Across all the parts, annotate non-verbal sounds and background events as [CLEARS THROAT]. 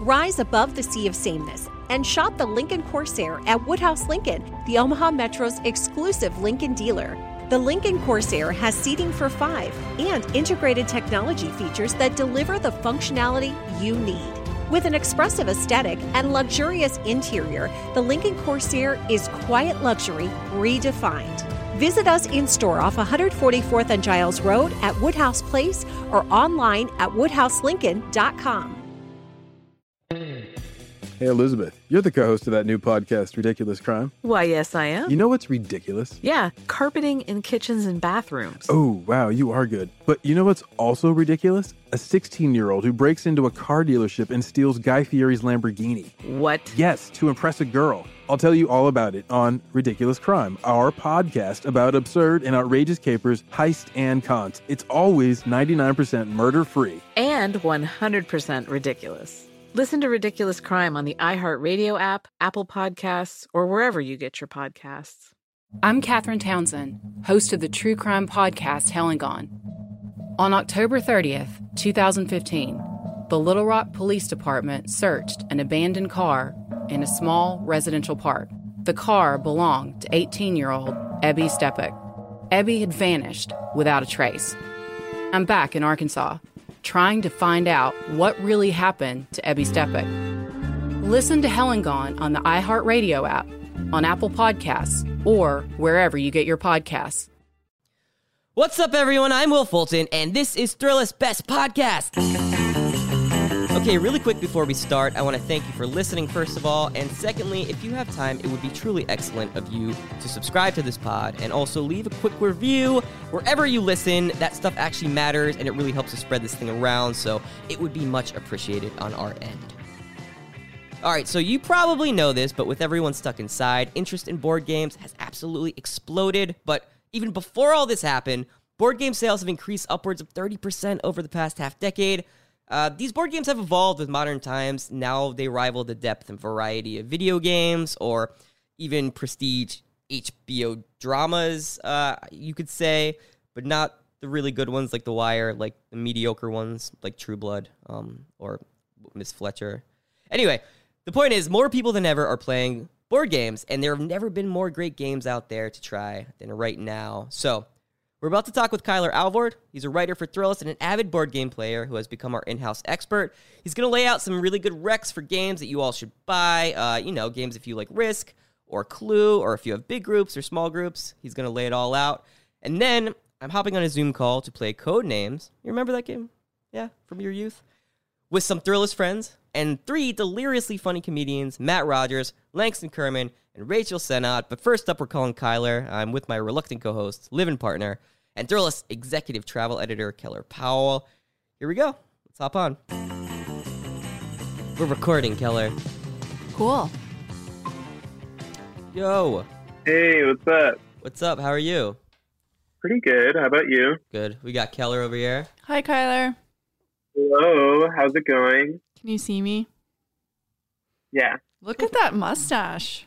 Rise above the sea of sameness and shop the Lincoln Corsair at Woodhouse Lincoln, the Omaha Metro's exclusive Lincoln dealer. The Lincoln Corsair has seating for five and integrated technology features that deliver the functionality you need. With an expressive aesthetic and luxurious interior, the Lincoln Corsair is quiet luxury redefined. Visit us in store off 144th and Giles Road at Woodhouse Place or online at woodhouselincoln.com. Hey, Elizabeth, you're the co host of that new podcast, Ridiculous Crime. Why, yes, I am. You know what's ridiculous? Yeah, carpeting in kitchens and bathrooms. Oh, wow, you are good. But you know what's also ridiculous? A 16 year old who breaks into a car dealership and steals Guy Fieri's Lamborghini. What? Yes, to impress a girl. I'll tell you all about it on Ridiculous Crime, our podcast about absurd and outrageous capers, heist, and cons. It's always 99% murder free. And 100% ridiculous. Listen to Ridiculous Crime on the iHeartRadio app, Apple Podcasts, or wherever you get your podcasts. I'm Catherine Townsend, host of the true crime podcast Hell and Gone. On October 30th, 2015, the Little Rock Police Department searched an abandoned car in a small residential park. The car belonged to 18 year old Ebby Steppach. Ebby had vanished without a trace. I'm back in Arkansas, trying to find out what really happened to Ebby Steppach. Listen to Hell and Gone on the iHeartRadio app, on Apple Podcasts, or wherever you get your podcasts. What's up, everyone? I'm Will Fulton, and this is Thrillist Best Podcast. Okay, really quick before we start, I want to thank you for listening, first of all. And secondly, if you have time, it would be truly excellent of you to subscribe to this pod and also leave a quick review wherever you listen. That stuff actually matters and it really helps us spread this thing around, so it would be much appreciated on our end. All right, so you probably know this, but with everyone stuck inside, interest in board games has absolutely exploded. But even before all this happened, board game sales have increased upwards of 30% over the past half decade. Uh, these board games have evolved with modern times. Now they rival the depth and variety of video games or even prestige HBO dramas, uh, you could say, but not the really good ones like The Wire, like the mediocre ones like True Blood um, or Miss Fletcher. Anyway, the point is, more people than ever are playing board games, and there have never been more great games out there to try than right now. So, we're about to talk with Kyler Alvord. He's a writer for Thrillist and an avid board game player who has become our in house expert. He's going to lay out some really good recs for games that you all should buy. Uh, you know, games if you like Risk or Clue, or if you have big groups or small groups. He's going to lay it all out. And then I'm hopping on a Zoom call to play Code Names. You remember that game? Yeah, from your youth? With some Thrillist friends and three deliriously funny comedians Matt Rogers, Langston Kerman, and Rachel Sennott. But first up, we're calling Kyler. I'm with my reluctant co host, living partner, and Thrillist executive travel editor, Keller Powell. Here we go. Let's hop on. We're recording, Keller. Cool. Yo. Hey, what's up? What's up? How are you? Pretty good. How about you? Good. We got Keller over here. Hi, Kyler. Hello. How's it going? Can you see me? Yeah, Look at that mustache.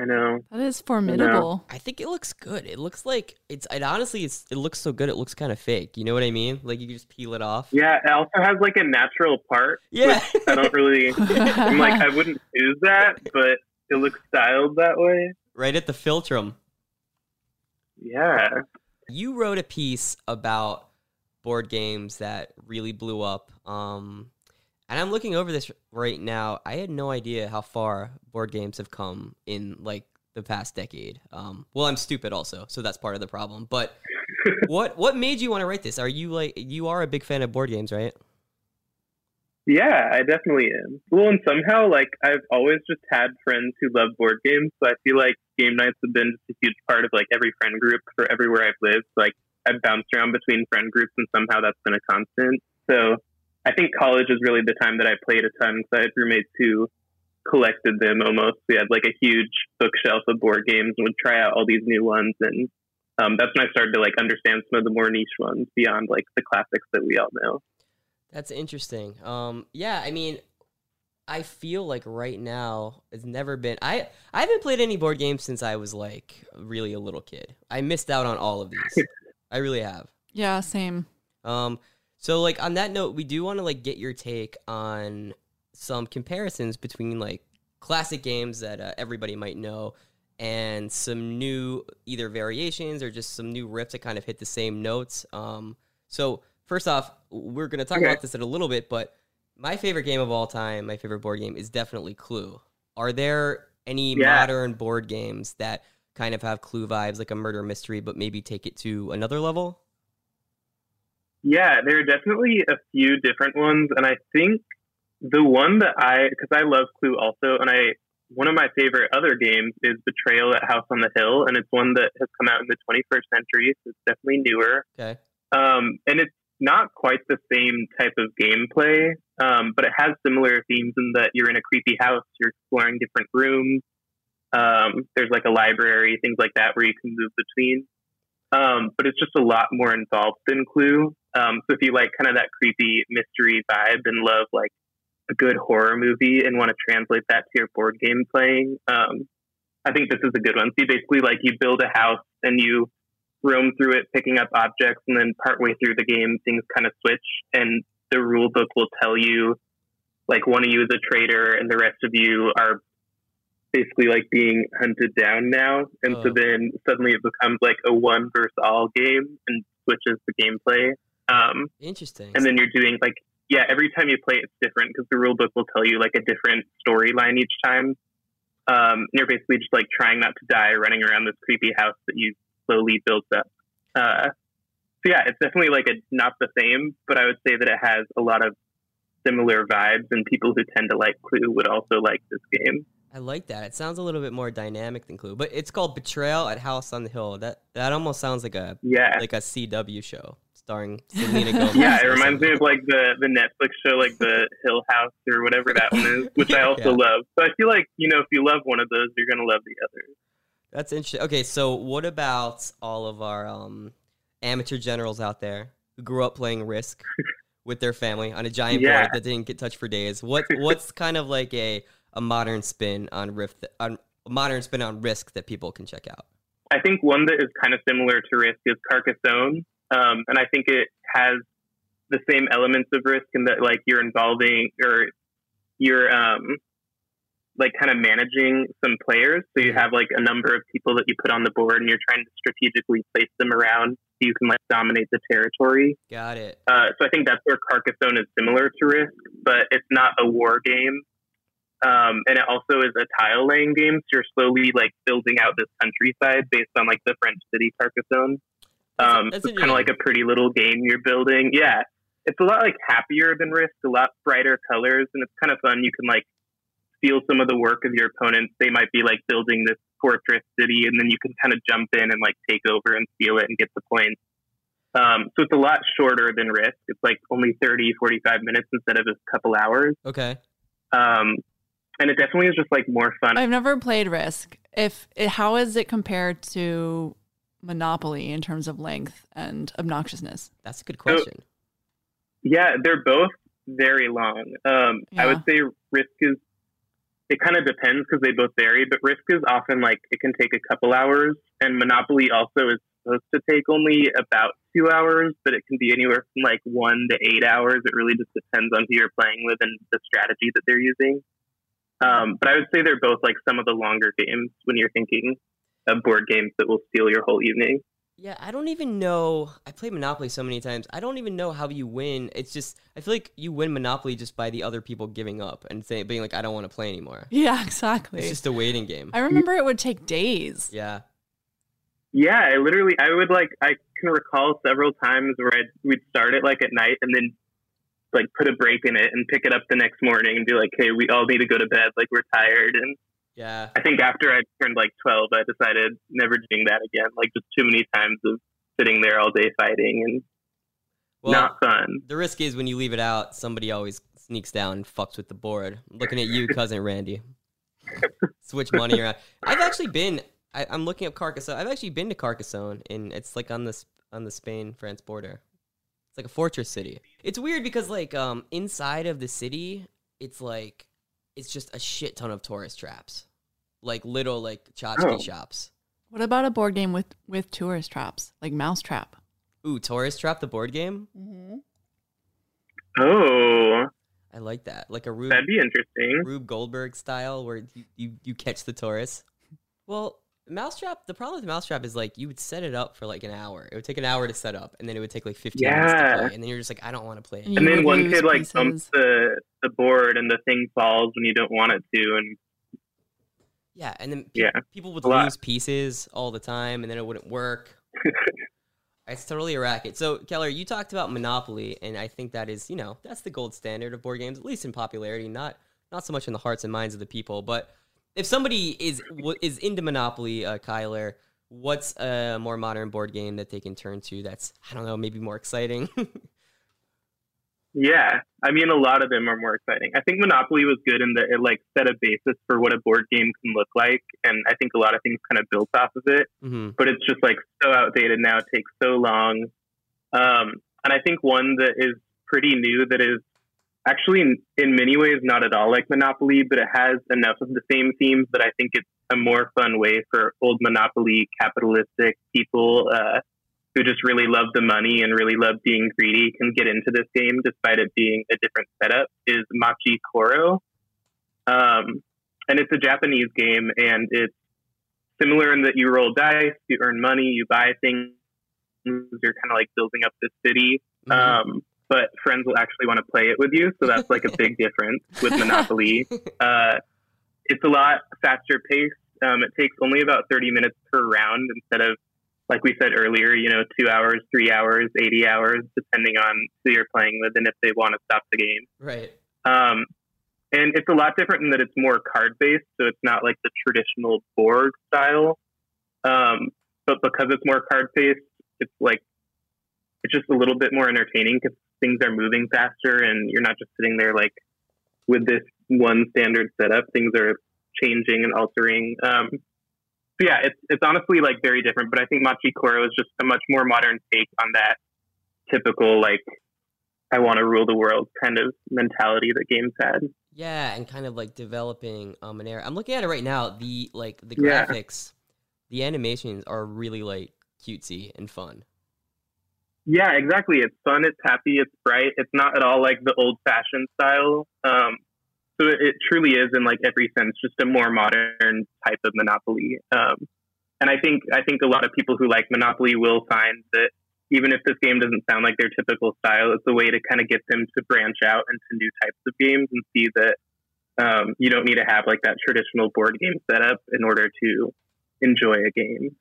I know. That is formidable. I think it looks good. It looks like it's. It honestly, it's. It looks so good. It looks kind of fake. You know what I mean? Like you can just peel it off. Yeah, it also has like a natural part. Yeah. which I don't really. [LAUGHS] I'm like, I wouldn't choose that, but it looks styled that way. Right at the philtrum. Yeah. You wrote a piece about board games that really blew up. Um, And I'm looking over this right now. I had no idea how far board games have come in like the past decade. Um, well, I'm stupid also, so that's part of the problem. But [LAUGHS] what what made you want to write this? Are you like you are a big fan of board games, right? Yeah, I definitely am. Well, and somehow, like, I've always just had friends who love board games. So I feel like game nights have been just a huge part of, like, every friend group for everywhere I've lived. Like, I've bounced around between friend groups, and somehow that's been a constant. So I think college is really the time that I played a ton because I had roommates who collected them almost. We had, like, a huge bookshelf of board games and would try out all these new ones. And um, that's when I started to, like, understand some of the more niche ones beyond, like, the classics that we all know. That's interesting. Um, yeah, I mean, I feel like right now it's never been. I I haven't played any board games since I was like really a little kid. I missed out on all of these. [LAUGHS] I really have. Yeah, same. Um, so like on that note, we do want to like get your take on some comparisons between like classic games that uh, everybody might know and some new either variations or just some new riffs that kind of hit the same notes. Um, so first off, we're going to talk Okay. about this in a little bit, but my favorite game of all time, my favorite board game is definitely Clue. Are there any Yeah. modern board games that kind of have Clue vibes, like a murder mystery, but maybe take it to another level? Yeah, there are definitely a few different ones, and I think the one that I because I love Clue also, and I one of my favorite other games is Betrayal at House on the Hill, and it's one that has come out in the 21st century, so it's definitely newer. Okay. Um, and it's not quite the same type of gameplay, um, but it has similar themes in that you're in a creepy house, you're exploring different rooms. Um, there's like a library, things like that, where you can move between. Um, but it's just a lot more involved than Clue. Um, so if you like kind of that creepy mystery vibe and love like a good horror movie and want to translate that to your board game playing, um, I think this is a good one. So you basically like you build a house and you roam through it, picking up objects, and then partway through the game, things kind of switch, and the rule book will tell you, like one of you is a traitor, and the rest of you are basically like being hunted down now, and so Oh. then suddenly it becomes like a one versus all game, and switches the gameplay. Um, Interesting. and then you're doing like yeah every time you play it's different because the rule book will tell you like a different storyline each time um, and you're basically just like trying not to die running around this creepy house that you slowly built up uh, so yeah it's definitely like a not the same but i would say that it has a lot of similar vibes and people who tend to like clue would also like this game I like that. It sounds a little bit more dynamic than Clue, but it's called Betrayal at House on the Hill. That that almost sounds like a yeah like a CW show starring Selena Gomez. yeah, it reminds me of like the the Netflix show, like the Hill House or whatever that one is, which I [LAUGHS] also Yeah. love. So I feel like you know, if you love one of those, you're gonna love the other. That's interesting. Okay, so what about all of our um, amateur generals out there who grew up playing Risk [LAUGHS] with their family on a giant Yeah. board that didn't get touched for days? What what's [LAUGHS] kind of like a a modern spin on Rift on a modern spin on Risk that people can check out? I think one that is kind of similar to Risk is Carcassonne, um, and I think it has the same elements of Risk in that like you're involving or you're um, like kind of managing some players. So you have like a number of people that you put on the board, and you're trying to strategically place them around so you can like dominate the territory. Got it. Uh, so I think that's where Carcassonne is similar to Risk, but it's not a war game. Um, and it also is a tile laying game. So you're slowly like building out this countryside based on like the French city Carcassonne. That's- Um, that's it's kind of like a pretty little game you're building. Yeah, it's a lot like happier than Risk, a lot brighter colors, and it's kind of fun. You can like steal some of the work of your opponents. They might be like building this fortress city, and then you can kind of jump in and like take over and steal it and get the points. Um, so it's a lot shorter than Risk. It's like only 30, 45 minutes instead of a couple hours. Okay. Um, and it definitely is just like more fun. I've never played Risk. If it, how is it compared to Monopoly in terms of length and obnoxiousness? That's a good question. Yeah, they're both very long. Um, I would say Risk is. It kind of depends because they both vary, but Risk is often like it can take a couple hours, and Monopoly also is supposed to take only about two hours, but it can be anywhere from like one to eight hours. It really just depends on who you're playing with and the strategy that they're using. Um, but I would say they're both like some of the longer games when you're thinking of board games that will steal your whole evening. Yeah, I don't even know. I played Monopoly so many times. I don't even know how you win. It's just I feel like you win Monopoly just by the other people giving up and saying being like I don't want to play anymore. [LAUGHS] Yeah, exactly. It's just a waiting game. I remember it would take days. Yeah. Yeah, I literally, I would like, I can recall several times where I'd, we'd start it like at night and then like put a break in it and pick it up the next morning and be like, hey, we all need to go to bed. Like we're tired. And Yeah. I think after I turned like 12, I decided never doing that again. Like just too many times of sitting there all day fighting and Well, not fun. the risk is when you leave it out, somebody always sneaks down and fucks with the board. I'm looking at you, [LAUGHS] cousin Randy. Switch money around. I've actually been. I, I'm looking up Carcassonne. I've actually been to Carcassonne, and it's like on this on the Spain France border. It's like a fortress city. It's weird because like um inside of the city, it's like it's just a shit ton of tourist traps, like little like tchotchke Oh. shops. What about a board game with with tourist traps, like Mousetrap? Ooh, tourist trap, the board game. Mm-hmm. Oh, I like that. Like a Rube, that'd be interesting. Rube Goldberg style, where you, you, you catch the tourists. Well, Mousetrap. The problem with Mousetrap is like you would set it up for like an hour. It would take an hour to set up, and then it would take like fifteen minutes to play, and then you're just like, I don't want to play. And It. And You then one lose kid like bumps the, the board and the thing falls when you don't want it to. And Yeah, and then pe- Yeah, people would lose pieces all the time, and then it wouldn't work. [LAUGHS] it's totally a racket. So, Keller, you talked about Monopoly, and I think that is, you know, that's the gold standard of board games, at least in popularity, not not so much in the hearts and minds of the people. But if somebody is is into Monopoly, uh, Kyler, what's a more modern board game that they can turn to? That's I don't know, maybe more exciting. yeah, I mean, a lot of them are more exciting. I think Monopoly was good in that it like set a basis for what a board game can look like. And I think a lot of things kind of built off of it. hmm but it's just like so outdated now. It takes so long. Um, and I think one that is pretty new that is actually in, in many ways not at all like Monopoly, but it has enough of the same themes that I think it's a more fun way for old Monopoly capitalistic people uh, who just really love the money and really love being greedy can get into this game despite it being a different setup is Machi Koro. Um, and it's a Japanese game and it's similar in that you roll dice, you earn money, you buy things, you're kind of like building up this city. Mm-hmm. Um, but friends will actually want to play it with you, so that's like a big difference with [LAUGHS] Monopoly. Uh, it's a lot faster paced. Um, it takes only about 30 minutes per round instead of, like we said earlier, you know, two hours, three hours, 80 hours, depending on who you're playing with and if they want to stop the game. right. Um, and it's a lot different in that it's more card based, so it's not like the traditional board style. Um, but because it's more card based, it's like it's just a little bit more entertaining because things are moving faster, and you're not just sitting there like with this one standard setup. Things are changing and altering. Um, so yeah, it's it's honestly like very different. But I think Machi Koro is just a much more modern take on that typical like I want to rule the world kind of mentality that games had. Yeah, and kind of like developing um an era. I'm looking at it right now. The like the Yeah. graphics, the animations are really like cutesy and fun. Yeah, exactly. It's fun. It's happy. It's bright. It's not at all like the old fashioned style. Um, so it, it truly is in like every sense just a more modern type of Monopoly. Um, and I think I think a lot of people who like Monopoly will find that even if this game doesn't sound like their typical style, it's a way to kind of get them to branch out into new types of games and see that um, you don't need to have like that traditional board game setup in order to enjoy a game.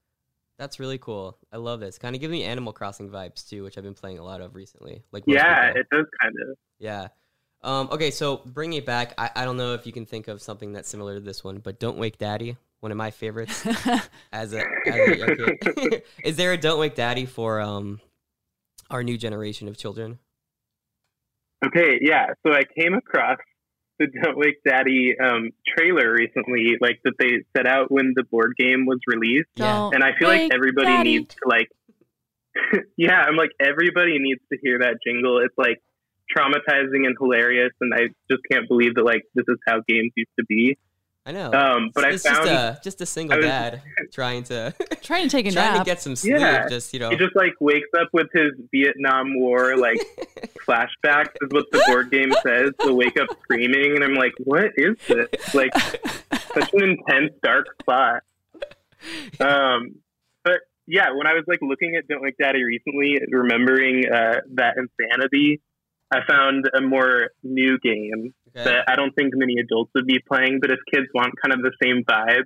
That's really cool. I love this. Kind of give me Animal Crossing vibes too, which I've been playing a lot of recently. Like Yeah, people. it does kind of. yeah. Um, okay, so bringing it back, I, I don't know if you can think of something that's similar to this one, but Don't Wake Daddy, one of my favorites. [LAUGHS] as a, as a kid. [LAUGHS] is there a Don't Wake Daddy for um our new generation of children? Okay, yeah. So I came across the [LAUGHS] Don't Wake Daddy um, trailer recently, like that they set out when the board game was released, Don't and I feel like everybody Daddy. needs to like, [LAUGHS] yeah, I'm like everybody needs to hear that jingle. It's like traumatizing and hilarious, and I just can't believe that like this is how games used to be. I know. Um, but I it's found just a just a single was- dad trying to [LAUGHS] Trying to take a trying to get some sleep. Yeah. Just you know, he just like wakes up with his Vietnam War like [LAUGHS] flashbacks is what the board game says. To wake up screaming, and I'm like, what is this? Like such an intense dark spot. Um, but yeah, when I was like looking at Don't Wake Daddy recently, remembering uh, that insanity, I found a more new game Okay. that I don't think many adults would be playing, but if kids want kind of the same vibe,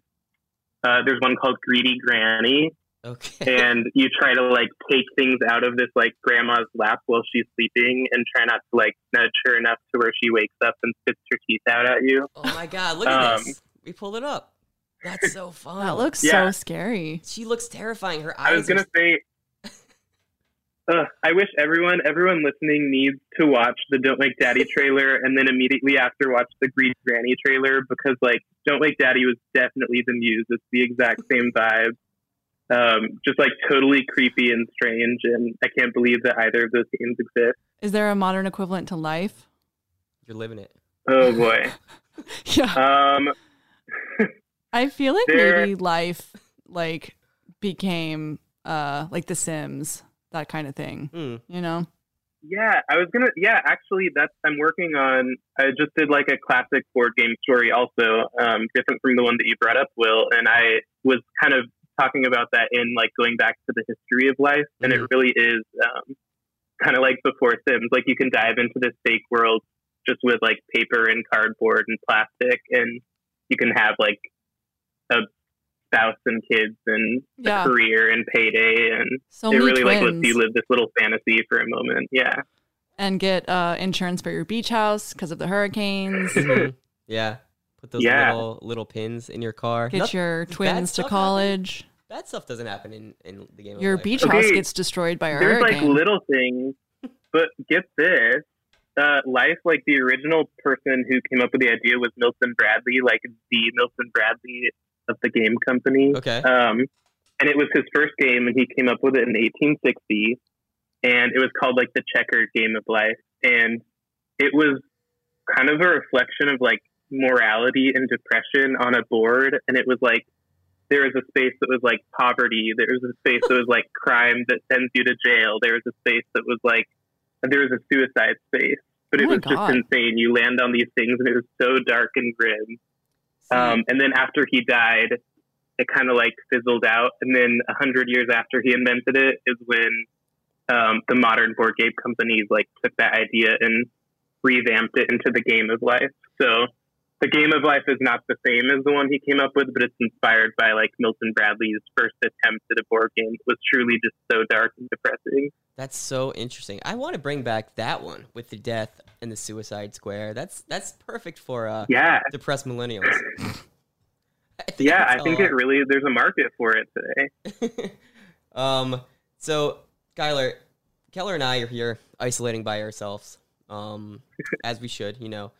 uh, there's one called Greedy Granny, Okay. [LAUGHS] and you try to like take things out of this like grandma's lap while she's sleeping, and try not to like nudge her enough to where she wakes up and spits her teeth out at you. oh my god, look at Um, this. We pulled it up. That's so fun. That looks Yeah. so scary. She looks terrifying. Her eyes. I was gonna are... say. Uh, I wish everyone everyone listening needs to watch the Don't Wake Daddy trailer and then immediately after watch the Greedy Granny trailer because like Don't Wake Daddy was definitely the muse. It's the exact same vibe. Um, just like totally creepy and strange and I can't believe that either of those games exist. Is there a modern equivalent to life? You're living it. Oh boy. [LAUGHS] Yeah. Um [LAUGHS] I feel like there- maybe life like became uh like The Sims, that kind of thing. Hmm. You know? Yeah, I was gonna. Yeah, actually, that's I'm working on. I just did like a classic board game story, also um, different from the one that you brought up, Will. And I was kind of talking about that in like going back to the history of life, and it really is um, kind of like before Sims. Like you can dive into this fake world just with like paper and cardboard and plastic, and you can have like a spouse and kids and Yeah. a career and payday and So it many really like lets twins. you live this little fantasy for a moment. Yeah. And get uh insurance for your beach house because of the hurricanes. Mhm. [LAUGHS] Yeah. Put those Yeah. little little pins in your car. Get Noth- your twins to stuff happen? college. That stuff doesn't happen in, in the game. of Your life, beach right? house gets destroyed by a There's like little things, but get this. Uh, life, like the original person who came up with the idea was Milton Bradley, like the Milton Bradley of the game company. Okay. Um, and it was his first game, and he came up with it in 1860, and it was called like the Checker game of life, and it was kind of a reflection of like morality and depression on a board, and it was like there was a space that was like poverty, there was a space that was like crime that sends you to jail, there was a space that was like there was a suicide space, but Oh it was just insane. You land on these things, and it was so dark and grim. Um, and then after he died, it kind of like fizzled out. And then a hundred years after he invented it is when um, the modern board game companies like took that idea and revamped it into the game of life. So the game of life is not the same as the one he came up with, but it's inspired by like Milton Bradley's first attempt at a board game. It was truly just so dark and depressing. That's so interesting. I want to bring back that one with the death and the suicide square. That's that's perfect for uh Yeah. depressed millennials. [LAUGHS] I Yeah, I think it really there's a market for it today. [LAUGHS] um, so Skylar, Keller and I are here isolating by ourselves, um, as we should, you know.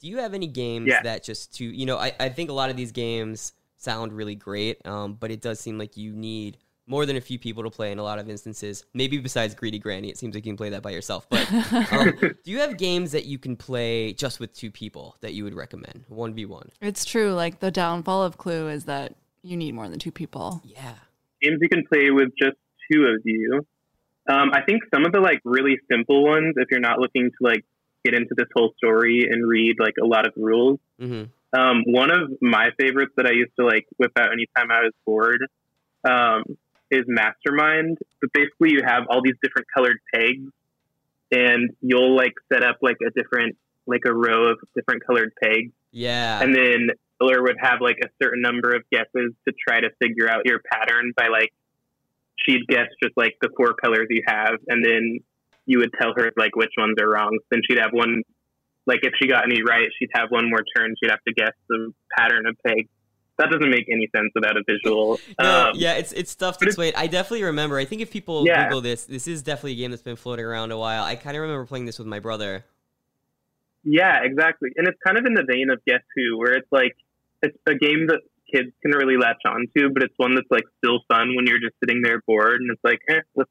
Do you have any games Yeah. that just to, you know, I, I think a lot of these games sound really great, um, but it does seem like you need more than a few people to play in a lot of instances. Maybe besides Greedy Granny, it seems like you can play that by yourself. But [LAUGHS] um, do you have games that you can play just with two people that you would recommend? 1v1? It's true. Like the downfall of Clue is that you need more than two people. Yeah. games you can play with just two of you. Um, I think some of the like really simple ones, if you're not looking to like get into this whole story and read like a lot of rules. Mm-hmm. Um, one of my favorites that I used to like whip out anytime I was bored um, is Mastermind. But basically, you have all these different colored pegs, and you'll like set up like a different like a row of different colored pegs, Yeah. and then Miller would have like a certain number of guesses to try to figure out your pattern by like she'd guess just like the four colors you have, and then you would tell her like which ones are wrong. Then she'd have one like if she got any right, she'd have one more turn. She'd have to guess the pattern of pegs. That doesn't make any sense without a visual. [LAUGHS] No, Um, yeah, it's it's tough to explain. I definitely remember. I think if people Yeah. Google this, this is definitely a game that's been floating around a while. I kind of remember playing this with my brother. Yeah, exactly. And it's kind of in the vein of Guess Who, where it's like it's a game that kids can really latch on to, but it's one that's like still fun when you're just sitting there bored and it's like, eh, let's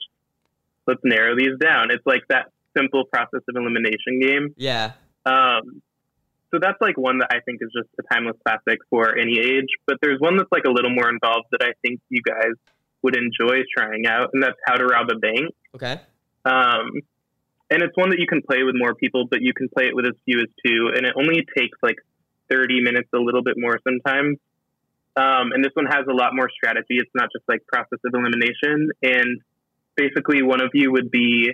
let's narrow these down. It's like that simple process of elimination game. Yeah, Um, so that's like one that I think is just a timeless classic for any age. But there's one that's like a little more involved that I think you guys would enjoy trying out, and that's How to Rob a Bank. okay. Um, and it's one that you can play with more people, but you can play it with as few as two, and it only takes like 30 minutes, a little bit more sometimes. Um, and this one has a lot more strategy. It's not just like process of elimination. And basically, one of you would be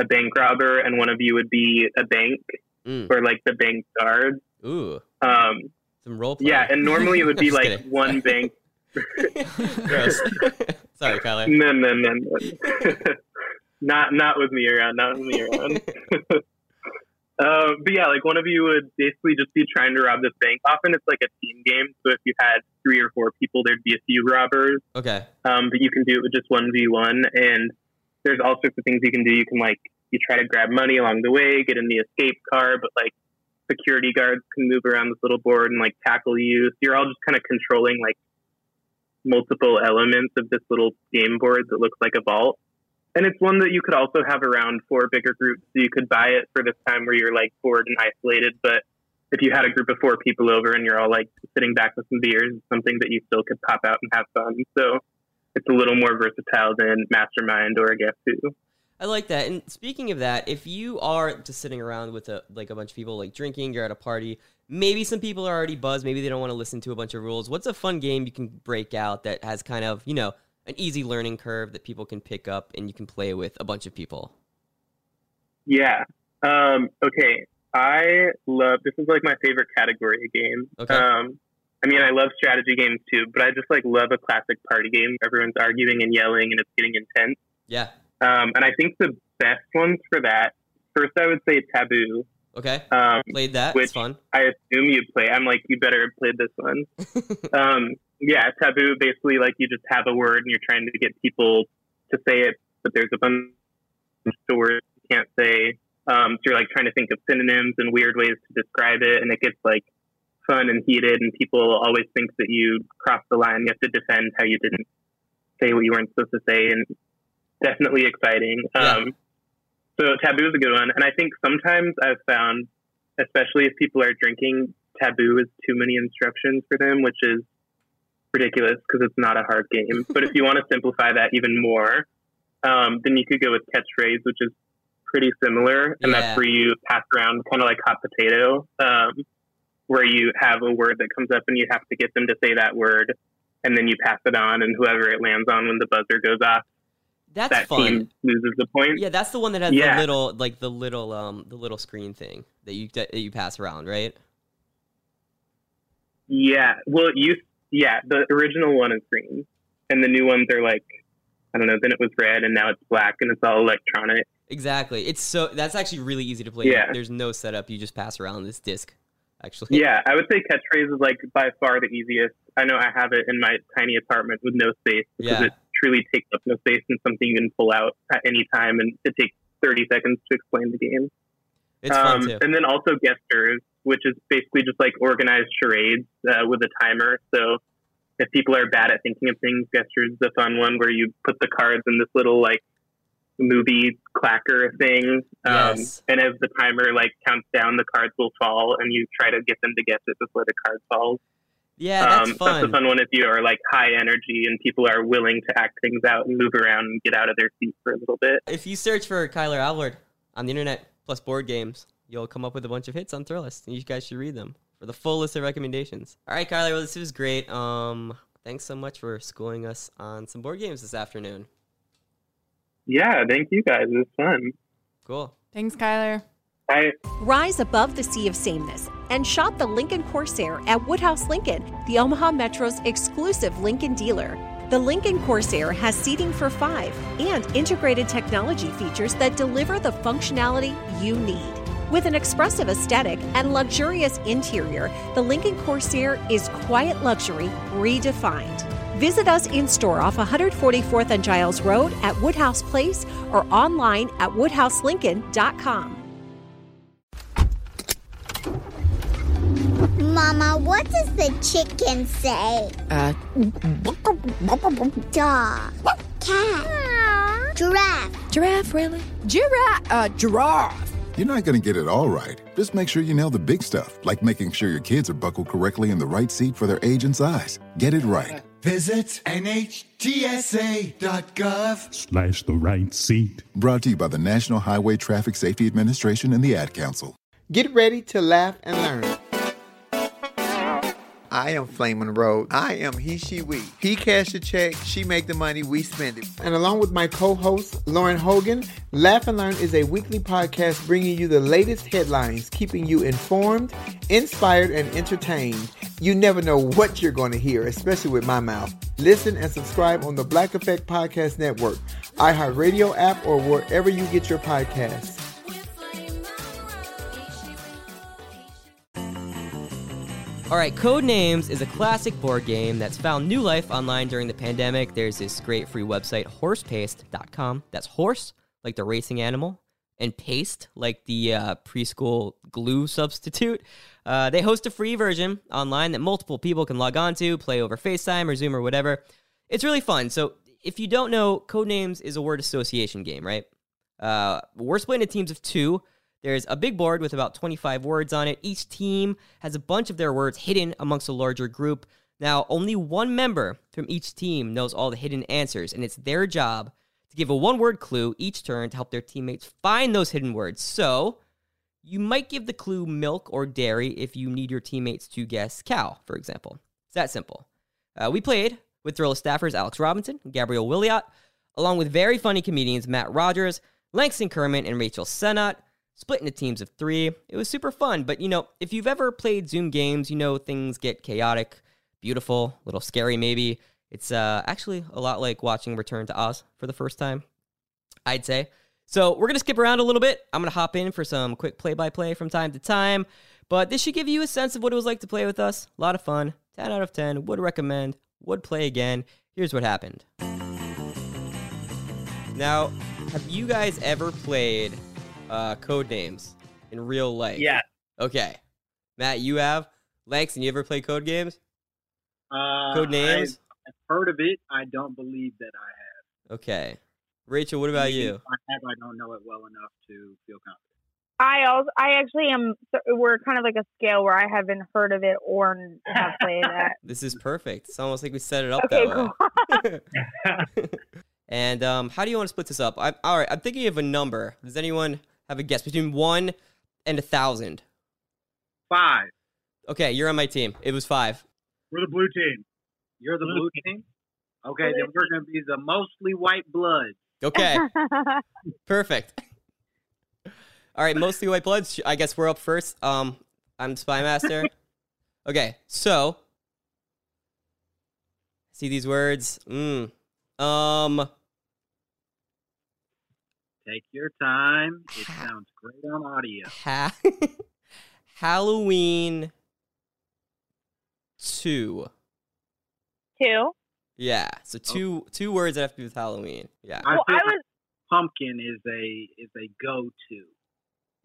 a bank robber, and one of you would be a bank Mm. or like the bank guard. Ooh, Um, some role play. yeah, and normally it would be [LAUGHS] like kidding. one [LAUGHS] bank. Gross. [LAUGHS] Sorry, Kyler. No, no, no, no. not not with me around. Not with me around. Uh, but yeah, like one of you would basically just be trying to rob this bank. Often it's like a team game, so if you had three or four people, there'd be a few robbers. Okay. Um, but you can do it with just one v one, and there's all sorts of things you can do. You can like you try to grab money along the way, get in the escape car, but like security guards can move around this little board and like tackle you. So you're all just kind of controlling like multiple elements of this little game board that looks like a vault. And it's one that you could also have around for bigger groups. So you could buy it for this time where you're like bored and isolated. But if you had a group of four people over and you're all like sitting back with some beers, it's something that you still could pop out and have fun. So it's a little more versatile than Mastermind or a Guess Who. I like that. And speaking of that, if you are just sitting around with a like a bunch of people like drinking, you're at a party, maybe some people are already buzzed, maybe they don't want to listen to a bunch of rules. What's a fun game you can break out that has kind of, you know, an easy learning curve that people can pick up and you can play with a bunch of people? Yeah. Um, okay. I love this is like my favorite category of game. Okay. Um, I mean, I love strategy games too, but I just like love a classic party game. Everyone's arguing and yelling, and it's getting intense. Yeah. Um, and I think the best ones for that, first I would say Taboo. Okay. Um, Played that. which it's fun. I assume you play. I'm like, you better have played this one. [LAUGHS] um, yeah, Taboo. Basically, like you just have a word and you're trying to get people to say it, but there's a bunch of words you can't say. Um, so you're like trying to think of synonyms and weird ways to describe it, and it gets like fun and heated, and people always think that you crossed the line. You have to defend how you didn't say what you weren't supposed to say, and definitely exciting. Yeah. Um, so Taboo is a good one, and I think sometimes I've found, especially if people are drinking, Taboo is too many instructions for them, which is ridiculous because it's not a hard game. [LAUGHS] but if you want to simplify that even more, um, then you could go with catchphrase, which is pretty similar, and Yeah. that's where you pass around kind of like hot potato, um, where you have a word that comes up and you have to get them to say that word, and then you pass it on, and whoever it lands on when the buzzer goes off, That's that fun. team loses the point. Yeah, that's the one that has Yeah. the little like the little um the little screen thing that you that you pass around, right? Yeah. Well, you yeah, the original one is green, and the new ones are like I don't know. Then it was red, and now it's black, and it's all electronic. Exactly. It's so that's actually really easy to play. Yeah. There's no setup. You just pass around this disc. Actually. Yeah, I would say catchphrase is like by far the easiest. I know I have it in my tiny apartment with no space because Yeah. it truly takes up no space and something you can pull out at any time, and it takes 30 seconds to explain the game. It's fun Um, too. And then also Guesstures, which is basically just like organized charades uh, with a timer. So if people are bad at thinking of things, Guesstures is a fun one where you put the cards in this little like movie clacker thing. Um, Yes. And as the timer like counts down, the cards will fall, and you try to get them to guess it before the card falls. Yeah, that's um, fun. That's a fun one if you are like high energy and people are willing to act things out and move around and get out of their seat for a little bit. If you search for Kyler Alvord on the internet plus board games, you'll come up with a bunch of hits on Thrillist, and you guys should read them for the full list of recommendations. All right, Kyler, well, this was great. Um, thanks so much for schooling us on some board games this afternoon. Yeah, thank you guys. It was fun. Cool. Thanks, Kyler. I Rise above the sea of sameness and shop the Lincoln Corsair at Woodhouse Lincoln, the Omaha Metro's exclusive Lincoln dealer. The Lincoln Corsair has seating for five and integrated technology features that deliver the functionality you need. With an expressive aesthetic and luxurious interior, the Lincoln Corsair is quiet luxury redefined. Visit us in store off 144th and Giles Road at Woodhouse Place or online at woodhouselincoln.com. Mama, what does the chicken say? Uh, Dog. Cat. Giraffe. giraffe, really? Giraffe, uh, giraffe. You're not going to get it all right. Just make sure you nail the big stuff, like making sure your kids are buckled correctly in the right seat for their age and size. Get it right. Visit nhtsa.gov slash the right seat. Brought to you by the National Highway Traffic Safety Administration and the Ad Council. Get ready to laugh and learn. I am Flame Monroe. I am he, she, we. He cash the check, she make the money, we spend it. And along with my co-host, Lauren Hogan, Laugh and Learn is a weekly podcast bringing you the latest headlines, keeping you informed, inspired, and entertained. You never know what you're going to hear, especially with my mouth. Listen and subscribe on the Black Effect Podcast Network, iHeartRadio app, or wherever you get your podcasts. All right, Code Names is a classic board game that's found new life online during the pandemic. There's this great free website, horsepaste.com. That's horse, like the racing animal, and paste, like the uh, preschool glue substitute. Uh, they host a free version online that multiple people can log on to, play over FaceTime or Zoom or whatever. It's really fun. So if you don't know, Codenames is a word association game, right? Uh, we're split into teams of two. There's a big board with about 25 words on it. Each team has a bunch of their words hidden amongst a larger group. Now, only one member from each team knows all the hidden answers, and it's their job to give a one word clue each turn to help their teammates find those hidden words. So, you might give the clue milk or dairy if you need your teammates to guess cow, for example. It's that simple. Uh, we played with Thrillist staffers Alex Robinson Gabrielle Williot, along with very funny comedians Matt Rogers, Langston Kerman, and Rachel Sennott split into teams of three. It was super fun, but you know, if you've ever played Zoom games, you know things get chaotic, beautiful, a little scary maybe. It's uh, actually a lot like watching Return to Oz for the first time, I'd say. So we're going to skip around a little bit. I'm going to hop in for some quick play by play from time to time, but this should give you a sense of what it was like to play with us. A lot of fun. 10 out of 10. Would recommend. Would play again. Here's what happened. Now, have you guys ever played uh, code names in real life? Yeah. Okay. Matt, you have? Lex, and you ever play code games? Uh, Code names? I've heard of it. I don't believe that I have. Okay. Rachel, what about you? I have. I don't know it well enough to feel confident. I also, I actually am. We're kind of like a scale where I haven't heard of it or have played it. [LAUGHS] This is perfect. It's almost like we set it up Okay, that way. [LAUGHS] [LAUGHS] and um, how do you want to split this up? I, all right, I'm thinking of a number. Does anyone have a guess between one and a thousand? Five. Okay, you're on my team. It was five. We're the blue team. You're the blue team. Okay, then we're going to be the mostly white blood. Okay, [LAUGHS] perfect. All right, mostly white bloods. I guess we're up first. Um, I'm Spy Master. okay, so see these words. Mm. Um, Take your time. It sounds great on audio. ha- [LAUGHS] Halloween two. Two. Yeah, so two two words that have to do with Halloween. Yeah. I Well, I was. pumpkin is a is a go to.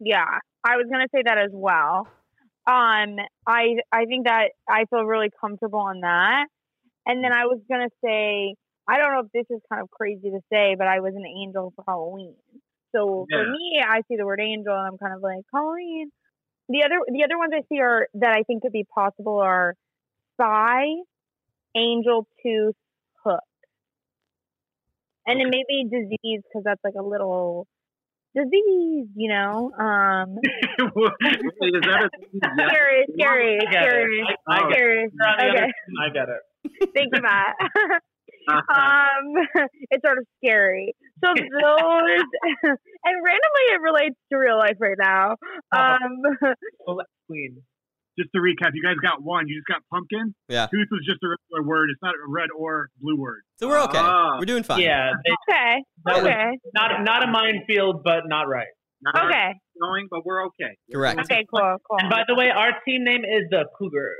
Yeah, I was gonna say that as well. Um, I I think that I feel really comfortable on that. And then I was gonna say I don't know if this is kind of crazy to say, but I was an angel for Halloween. So for me, I see the word angel and I'm kind of like Halloween. The other the other ones I see are that I think could be possible are spy, angel, tooth, hook, and then maybe disease because that's like a little disease, you know. Um, [LAUGHS] Wait, is that a? [LAUGHS] Yeah. scary, scary, it. scary, I- I get it. scary. You're on the other Okay. I get it. [LAUGHS] thank you, Matt. um, it's sort of scary. So those, and randomly it relates to real life right now. Um, Queen. Just to recap, you guys got one. You just got pumpkin. Yeah. Tooth was just a regular word. It's not a red or blue word. So we're okay. Ah. We're doing fine. Yeah. they- okay, okay, not not a minefield, but not right. okay, Going, but we're okay. Correct. okay, cool, cool. And by the way, our team name is the Cougars.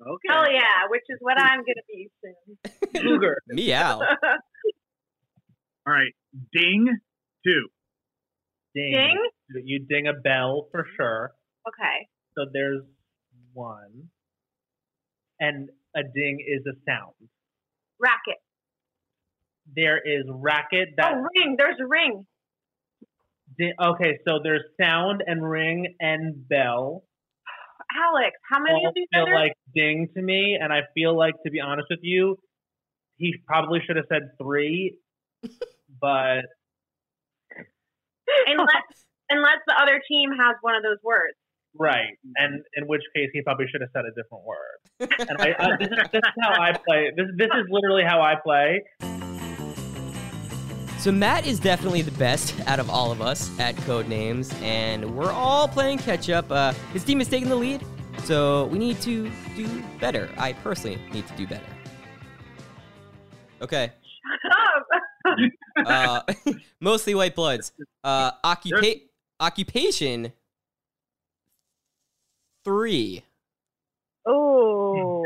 Okay. Oh yeah, which is what I'm gonna be soon. [LAUGHS] Cougar. [LAUGHS] [LAUGHS] Meow. All right. Ding. Two. Ding. Ding? You ding a bell for sure. Okay. So there's one. And a ding is a sound. Racket. There is racket that Oh, ring. There's a ring. di- okay, so there's sound and ring and bell. [SIGHS] Alex, how many all of these feel are like ding to me, and I feel like to be honest with you, he probably should have said three, [LAUGHS] but unless unless the other team has one of those words. Right, and in which case he probably should have said a different word. And I, uh, this, is, this is how I play. This this is literally how I play. So Matt is definitely the best out of all of us at code names, and we're all playing catch up. Uh, his team is taking the lead, so we need to do better. I personally need to do better. Okay. uh, [LAUGHS] mostly white bloods. Uh, occupa- occupation three. Oh.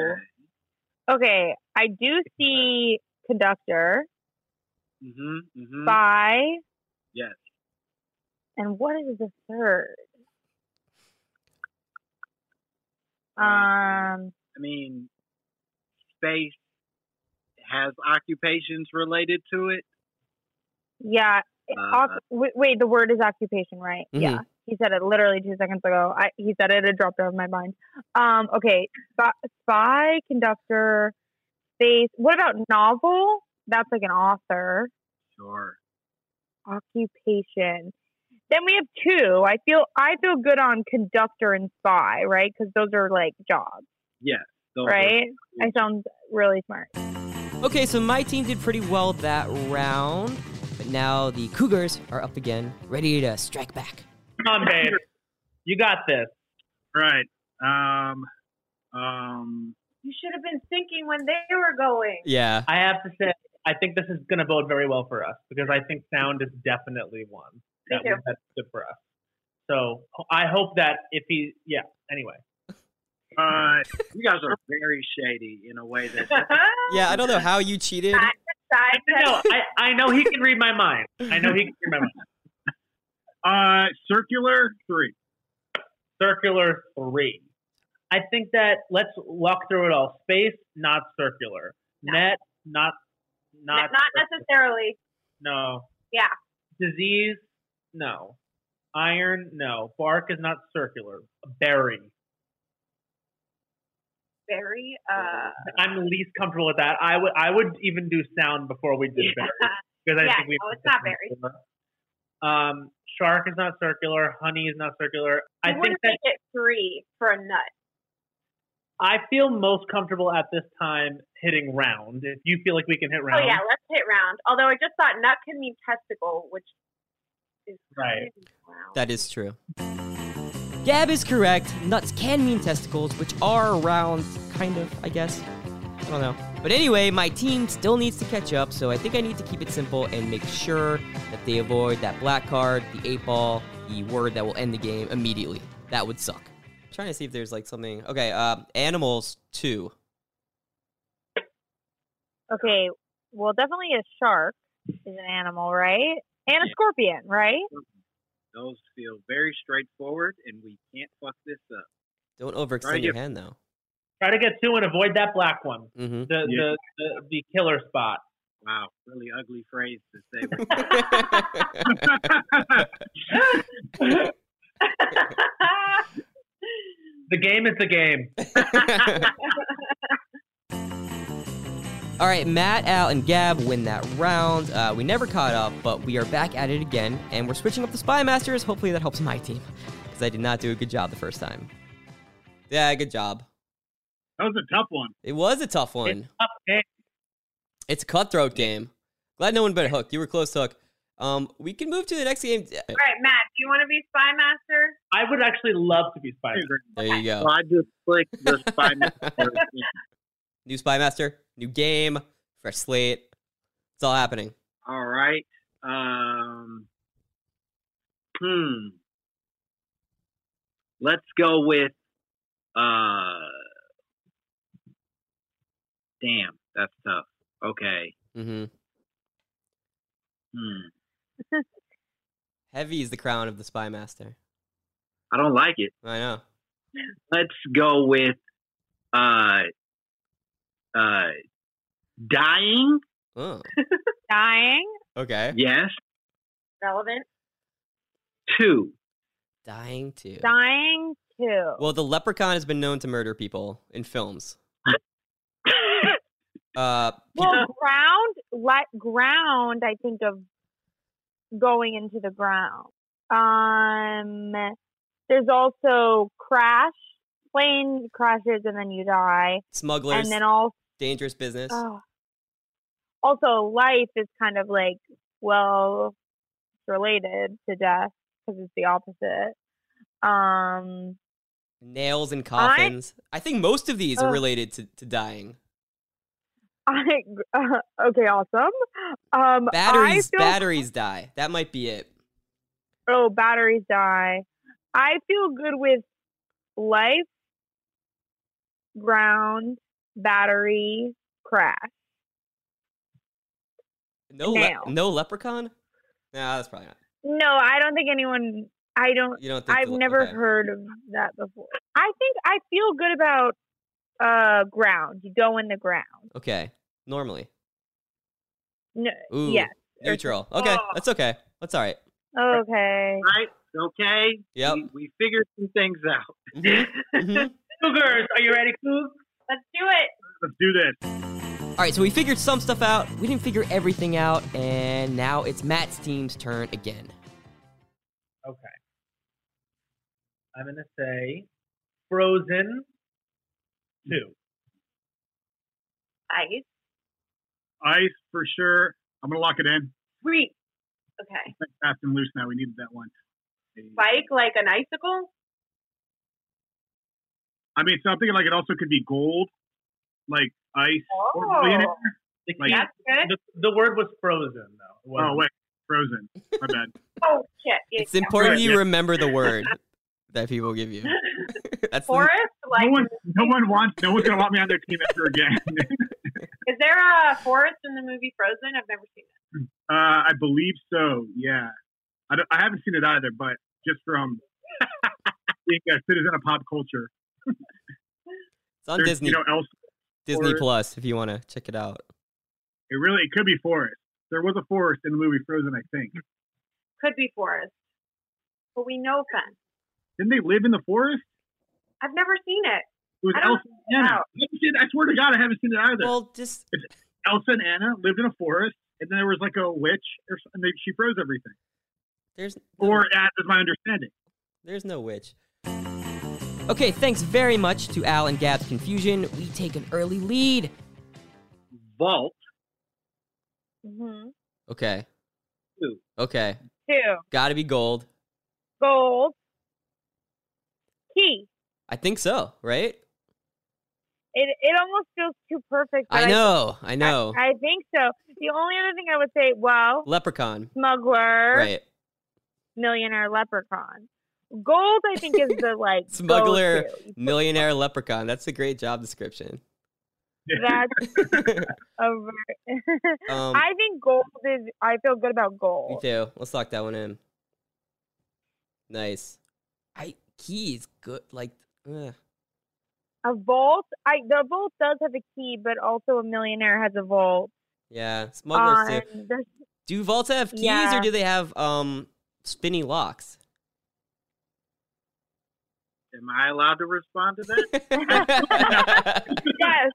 Okay, I do see conductor, Mm-hmm. mm-hmm. spy, Yes. and what is the third? Um, I mean, space has occupations related to it. yeah. Uh, oc- wait, wait, the word is occupation, right? Mhm. Yeah. He said it literally two seconds ago. I, he said it, it dropped out of my mind. Um, okay, spy, spy, conductor, space. What about novel? That's like an author. Sure. Occupation. Then we have two. I feel I feel good on conductor and spy, right? Because those are like jobs, Yes. those are- right? I sound really smart. Okay, so my team did pretty well that round, but now the Cougars are up again, ready to strike back. Come on, babe. You got this. Right. Um. Um. You should have been thinking when they were going. Yeah. I have to say, I think this is going to bode very well for us because I think sound is definitely one Me that too. that's good for us. So I hope that if he, yeah. Anyway, Uh, you guys are very shady in a way that. [LAUGHS] Yeah, I don't know how you cheated. no, I, I know he can read my mind. I know he can read my mind. Uh, circular three. Circular three. I think that let's walk through it all. Space, not circular. Net, not not Not necessarily. no. Yeah. Disease, no. Iron, no. Bark is not circular. Berry. Berry. Uh. I'm the least comfortable with that. I would I would even do sound before we did [LAUGHS] berry because I Yeah, think we. no, it's not berry. Um, shark is not circular. Honey is not circular. I I think wouldn't that make it three for a nut. I feel most comfortable at this time hitting round. If you feel like we can hit oh, round, Oh yeah, let's hit round. Although I just thought nut can mean testicle, which is Right. That is true. Gab is correct. Nuts can mean testicles, which are round, kind of, I guess. I don't know. But anyway, my team still needs to catch up, so I think I need to keep it simple and make sure that they avoid that black card, the eight ball, the word that will end the game immediately. That would suck. I'm trying to see if there's like something. Okay, uh, animals two. Okay, well, definitely a shark is an animal, right? And a scorpion, right? Those feel very straightforward, and we can't fuck this up. Don't overextend Right, your hand though. Try to get two and avoid that black one. Mm-hmm. The, Yeah. the, the the killer spot. Wow, really ugly phrase to say. [LAUGHS] The game is the game. [LAUGHS] All right, Matt, Al, and Gab win that round. Uh, we never caught up, but we are back at it again, and we're switching up the Spy Masters. Hopefully, that helps my team because I did not do a good job the first time. Yeah, good job. That was a tough one. It was a tough one. Up game. It's a cutthroat game. Glad no one but Hook. You were close, Hook. Um, we can move to the next game. All right, Matt, do you want to be spy master? I would actually love to be Spy Master. There you go. So I just clicked the spy [LAUGHS] master. New Spy Master, new game, fresh slate. It's all happening. All right. Um. Hmm. Let's go with. Uh. Damn, that's tough. Okay. Mm-hmm. Hmm. [LAUGHS] Heavy is the crown of the Spy Master. I don't like it. I know. Let's go with. Uh. Uh. Dying. Oh, [LAUGHS] Dying, okay. Yes. relevant. Two. Dying two. Dying two. Well, the leprechaun has been known to murder people in films. Uh, Well, ground, let ground. I think of going into the ground. Um, There's also crash. Plane crashes and then you die. Smugglers. And then all Dangerous business. oh. also life is kind of like well it's related to death because it's the opposite. Um Nails and coffins. I, think most of these are related to, to dying. I uh, [LAUGHS] okay, awesome. Um Batteries. Feel, Batteries die. That might be it. Oh, batteries die. I feel good with life, ground, battery, crash. No. Le- no leprechaun. Nah, that's probably not. No, I don't think anyone. I don't. You don't think I've the- never okay. heard of that before. I think I feel good about uh ground. You go in the ground. Okay. Normally. No, Ooh. yes. Neutral. Okay. That's okay. That's all right. Okay. Right? Okay. Yep. We, we figured some things out. Mhm. [LAUGHS] Cougars, are you ready, Coug? Let's do it. Let's do this. All right, so we figured some stuff out. We didn't figure everything out, and now it's Matt's team's turn again. Okay. I'm gonna say Frozen two. Ice. Ice for sure. I'm gonna lock it in. Sweet. Okay. Fast and loose now. We needed that one. Spike like an icicle. I mean, so I'm thinking like it also could be gold, like ice. Oh. millionaire. The, Like- key- good. the, the word was frozen though. Oh wait, frozen. My bad. Oh shit. It's important Right, you remember the word [LAUGHS] that people give you. [LAUGHS] That's the- Forest. Like, no one, no one wants. No one's gonna want me on their team ever again. [LAUGHS] is there a forest in the movie Frozen? I've never seen it. uh, I believe so. Yeah, I, don't, I haven't seen it either, but just from [LAUGHS] being a citizen of pop culture, it's on there's, Disney You know, else Disney Forest. Plus if you want to check it out. it really it could be forest. There was a forest in the movie Frozen, I think. Could be forest, but we know fence. Didn't they live in the forest? I've never seen it. It was I Elsa and Anna. know. I haven't I swear to God, I haven't seen it either. Well, just It's Elsa and Anna lived in a forest, and then there was like a witch, or something. and she froze everything. there's Or as my understanding. there's no witch. Okay, thanks very much to Al and Gab's confusion. We take an early lead. Vault. Mm-hmm. Okay. Two. Okay. Two. Got to be gold. Gold. Key. I think so, right? It it almost feels too perfect. I know. I know. I, think so. The only other thing I would say, well, Leprechaun. smuggler, Right. millionaire, leprechaun. Gold, I think, is the [LAUGHS] like Smuggler, go-to. millionaire, leprechaun. That's a great job description. That's [LAUGHS] a ver- [LAUGHS] Um, I think gold is. I feel good about gold. Me too. Let's lock that one in. Nice. I keys good. Like, ugh. A vault. I the vault does have a key, but also a millionaire has a vault. yeah. Smugglers Um, too. there's- Do vaults have keys yeah. or do they have um spinny locks? Am I allowed to respond to that? [LAUGHS] yes.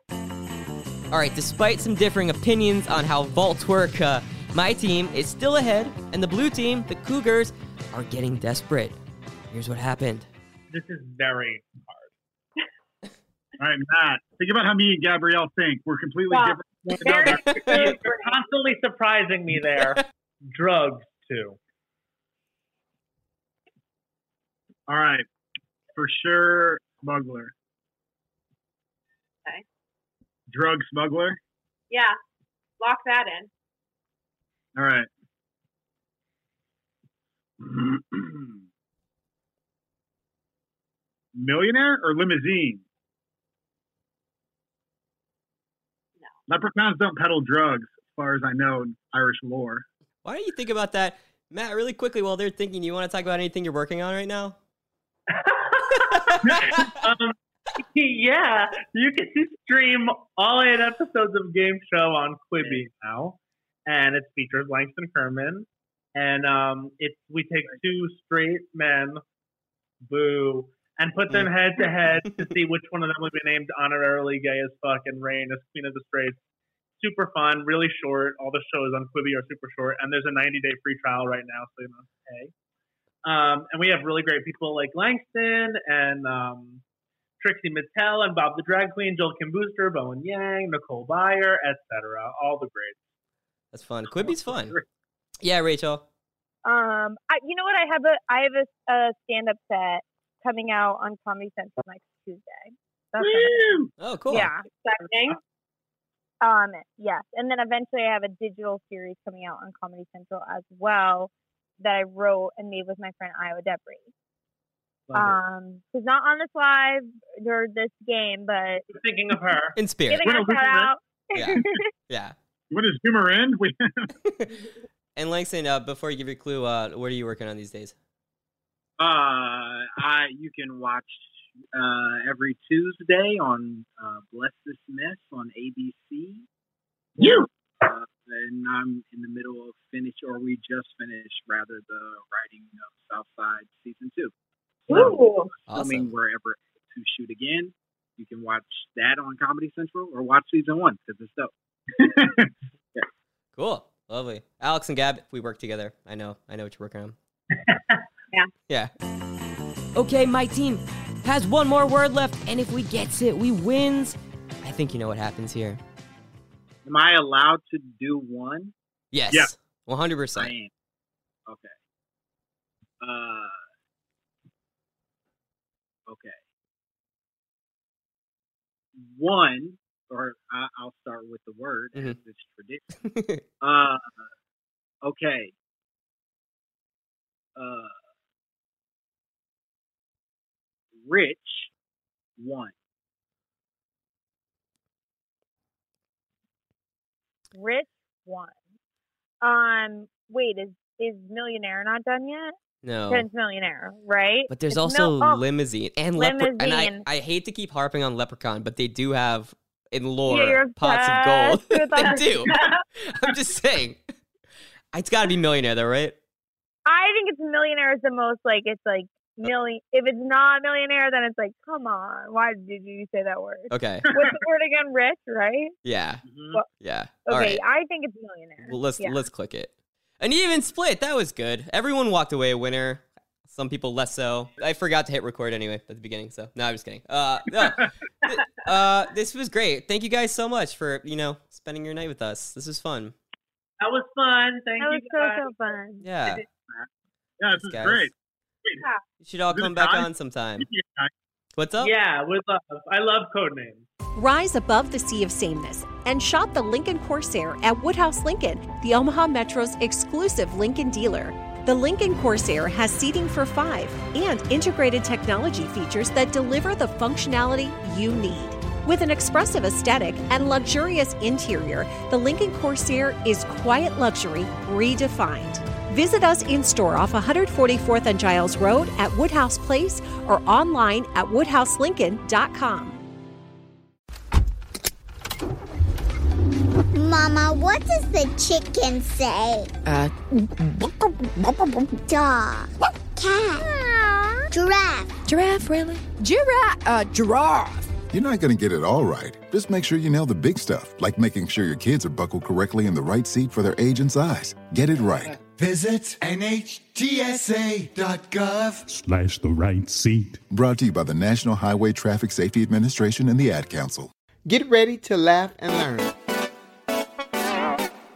All right. Despite some differing opinions on how vaults work, uh, my team is still ahead, and the blue team, the Cougars, are getting desperate. Here's what happened. This is very hard. All right, Matt. Think about how me and Gabrielle think. We're completely Wow. different. from one Very another. You're constantly surprising me there. [LAUGHS] Drugs too. All right, for sure, smuggler. Okay. Drug smuggler. Yeah. Lock that in. All right. [CLEARS THROAT] Millionaire or limousine? No. Leprechauns don't peddle drugs, as far as I know in Irish lore. Why don't you think about that, Matt? Really quickly, while they're thinking, you want to talk about anything you're working on right now? [LAUGHS] um, yeah, you can stream all eight episodes of Gayme Show on Quibi now, and it features Langston Kerman. And um, it's we take two straight men, boo, and put them head to head to see [LAUGHS] which one of them would be named honorarily gay as fuck and reign as Queen of the Straights. Super fun, really short. All the shows on Quibi are super short, and there's a 90 day free trial right now, so you don't have to pay. Um, and we have really great people like Langston and um, Trixie Mattel and Bob the Drag Queen, Joel Kim Booster, Bowen Yang, Nicole Byer, etc. All the greats. That's fun. Quibi's fun. Yeah, Rachel. Um, I, you know what? I have a I have a, a stand up set coming out on Comedy Central next Tuesday. That's kind Oh, cool. Yeah, exciting. Um, yes, and then eventually I have a digital series coming out on Comedy Central as well that I wrote and made with my friend Ayo Edebiri. Um, who's not on this live or this game, but thinking of her in spirit. giving her a shout out. Yeah. [LAUGHS] Yeah. What is humor in? We [LAUGHS] And Langston, uh, before you give your clue, uh, what are you working on these days? Uh, I you can watch uh, every Tuesday on uh, Bless This Mess on ABC. You. Uh, and I'm in the middle of finish, or we just finished rather the writing of South Side season two. Ooh. Coming wherever to shoot again. You can watch that on Comedy Central or watch season one because it's dope. [LAUGHS] Cool. Lovely. Alex and Gab, we work together. I know. I know what you're working on. [LAUGHS] yeah. Yeah. Okay, my team has one more word left, and if we gets it, we wins. I think you know what happens here. Am I allowed to do one? Yes. Yeah. 100%. I am. Okay. Uh. Okay. One, or I, I'll start with the word as it's tradition. [LAUGHS] uh. Okay. Uh. Rich. One. Rich one. Um, wait, is is Millionaire not done yet? No. Prince Millionaire, right? But there's It's also Mil- oh, limousine and leprechaun. And I, Limousine. I hate to keep harping on leprechaun, but they do have in lore Yeah, pots of gold. obsessed [LAUGHS] they do. [LAUGHS] I'm just saying. It's got to be millionaire though, right? I think it's Millionaire is the most like it's like million. If it's not a Millionaire, then it's like, come on, why did you say that word? Okay. [LAUGHS] What's the word again? Rich, right? Yeah. Well, Yeah. Okay, right. I think it's Millionaire. Well, let's Yeah. let's click it. An even split. That was good. Everyone walked away a winner. Some people less so. I forgot to hit record anyway at the beginning. So no, I'm just kidding. Uh, no. [LAUGHS] Th- uh, this was great. Thank you guys so much for you know spending your night with us. This was fun. That was fun. Thank That you. was so guys. so fun. Yeah. Yeah, this is guys. Great. You should all come back on sometime. What's up? Yeah, with love. I love Codenames. Rise above the sea of sameness and shop the Lincoln Corsair at Woodhouse Lincoln, the Omaha Metro's exclusive Lincoln dealer. The Lincoln Corsair has seating for five and integrated technology features that deliver the functionality you need. With an expressive aesthetic and luxurious interior, the Lincoln Corsair is quiet luxury redefined. Visit us in store off 144th and Giles Road at Woodhouse Place or online at woodhouselincoln.com. Mama, what does the chicken say? Uh, Dog. Cat. Giraffe. giraffe, really? Giraffe, uh, giraffe. You're not going to get it all right. Just make sure you nail the big stuff, like making sure your kids are buckled correctly in the right seat for their age and size. Get it right. Visit NHTSA.gov. Slash the right seat. Brought to you by the National Highway Traffic Safety Administration and the Ad Council. Get ready to laugh and learn.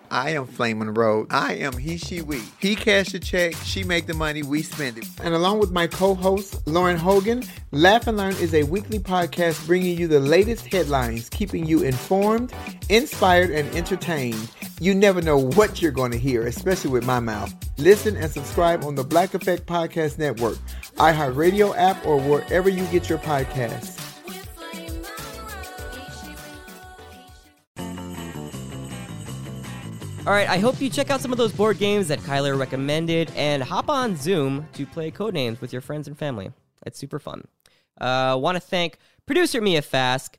I am Flame Monroe. I am he, she, we. He cash the check, she make the money, we spend it. And along with my co-host, Lauren Hogan, Laugh and Learn is a weekly podcast bringing you the latest headlines, keeping you informed, inspired, and entertained. You never know what you're going to hear, especially with my mouth. Listen and subscribe on the Black Effect Podcast Network, iHeartRadio app, or wherever you get your podcasts. All right, I hope you check out some of those board games that Kyler recommended and hop on Zoom to play Codenames with your friends and family. It's super fun. Uh, Want to thank producer Mia Fask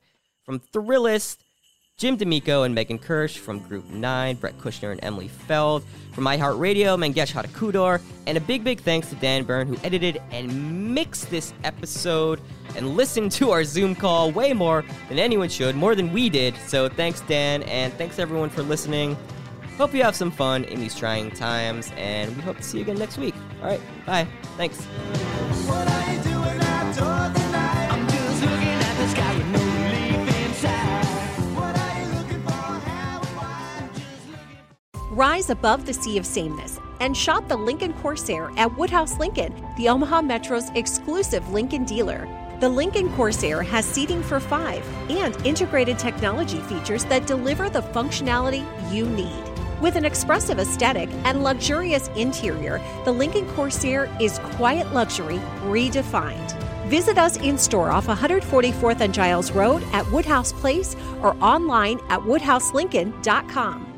from Thrillist, Jim D'Amico and Megan Kirsch from Group 9, Brett Kushner and Emily Feld from iHeartRadio, Mangesh Hattikudur, and a big, big thanks to Dan Byrne who edited and mixed this episode and listened to our Zoom call way more than anyone should, more than we did. So thanks, Dan, and thanks everyone for listening. Hope you have some fun in these trying times, and we hope to see you again next week. All right. Bye. Thanks. Rise above the sea of sameness and shop the Lincoln Corsair at Woodhouse Lincoln, the Omaha Metro's exclusive Lincoln dealer. The Lincoln Corsair has seating for five and integrated technology features that deliver the functionality you need. With an expressive aesthetic and luxurious interior, the Lincoln Corsair is quiet luxury redefined. Visit us in store off 144th and Giles Road at Woodhouse Place or online at woodhouselincoln.com.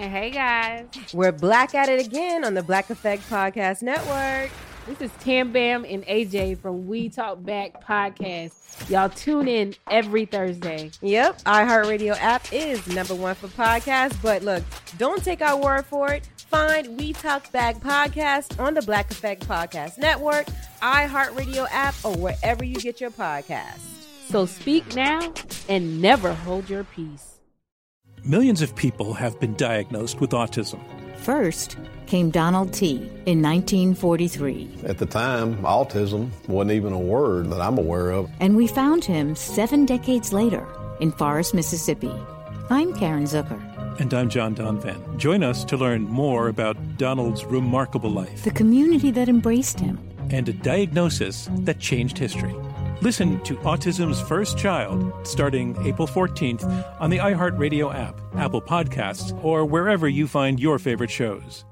And hey, guys. We're black at it again on the Black Effect Podcast Network. This is Tam Bam and AJ from We Talk Back Podcast. Y'all tune in every Thursday. Yep, iHeartRadio app is number one for podcasts. But look, don't take our word for it. Find We Talk Back Podcast on the Black Effect Podcast Network, iHeartRadio app, or wherever you get your podcasts. So speak now and never hold your peace. Millions of people have been diagnosed with autism. First came Donald T. in 1943. At the time, autism wasn't even a word that I'm aware of. And we found him seven decades later in Forest, Mississippi. I'm Caren Zucker. And I'm John Donvan. Join us to learn more about Donald's remarkable life, the community that embraced him, and a diagnosis that changed history. Listen to Autism's First Child starting April 14th on the iHeartRadio app, Apple Podcasts, or wherever you find your favorite shows.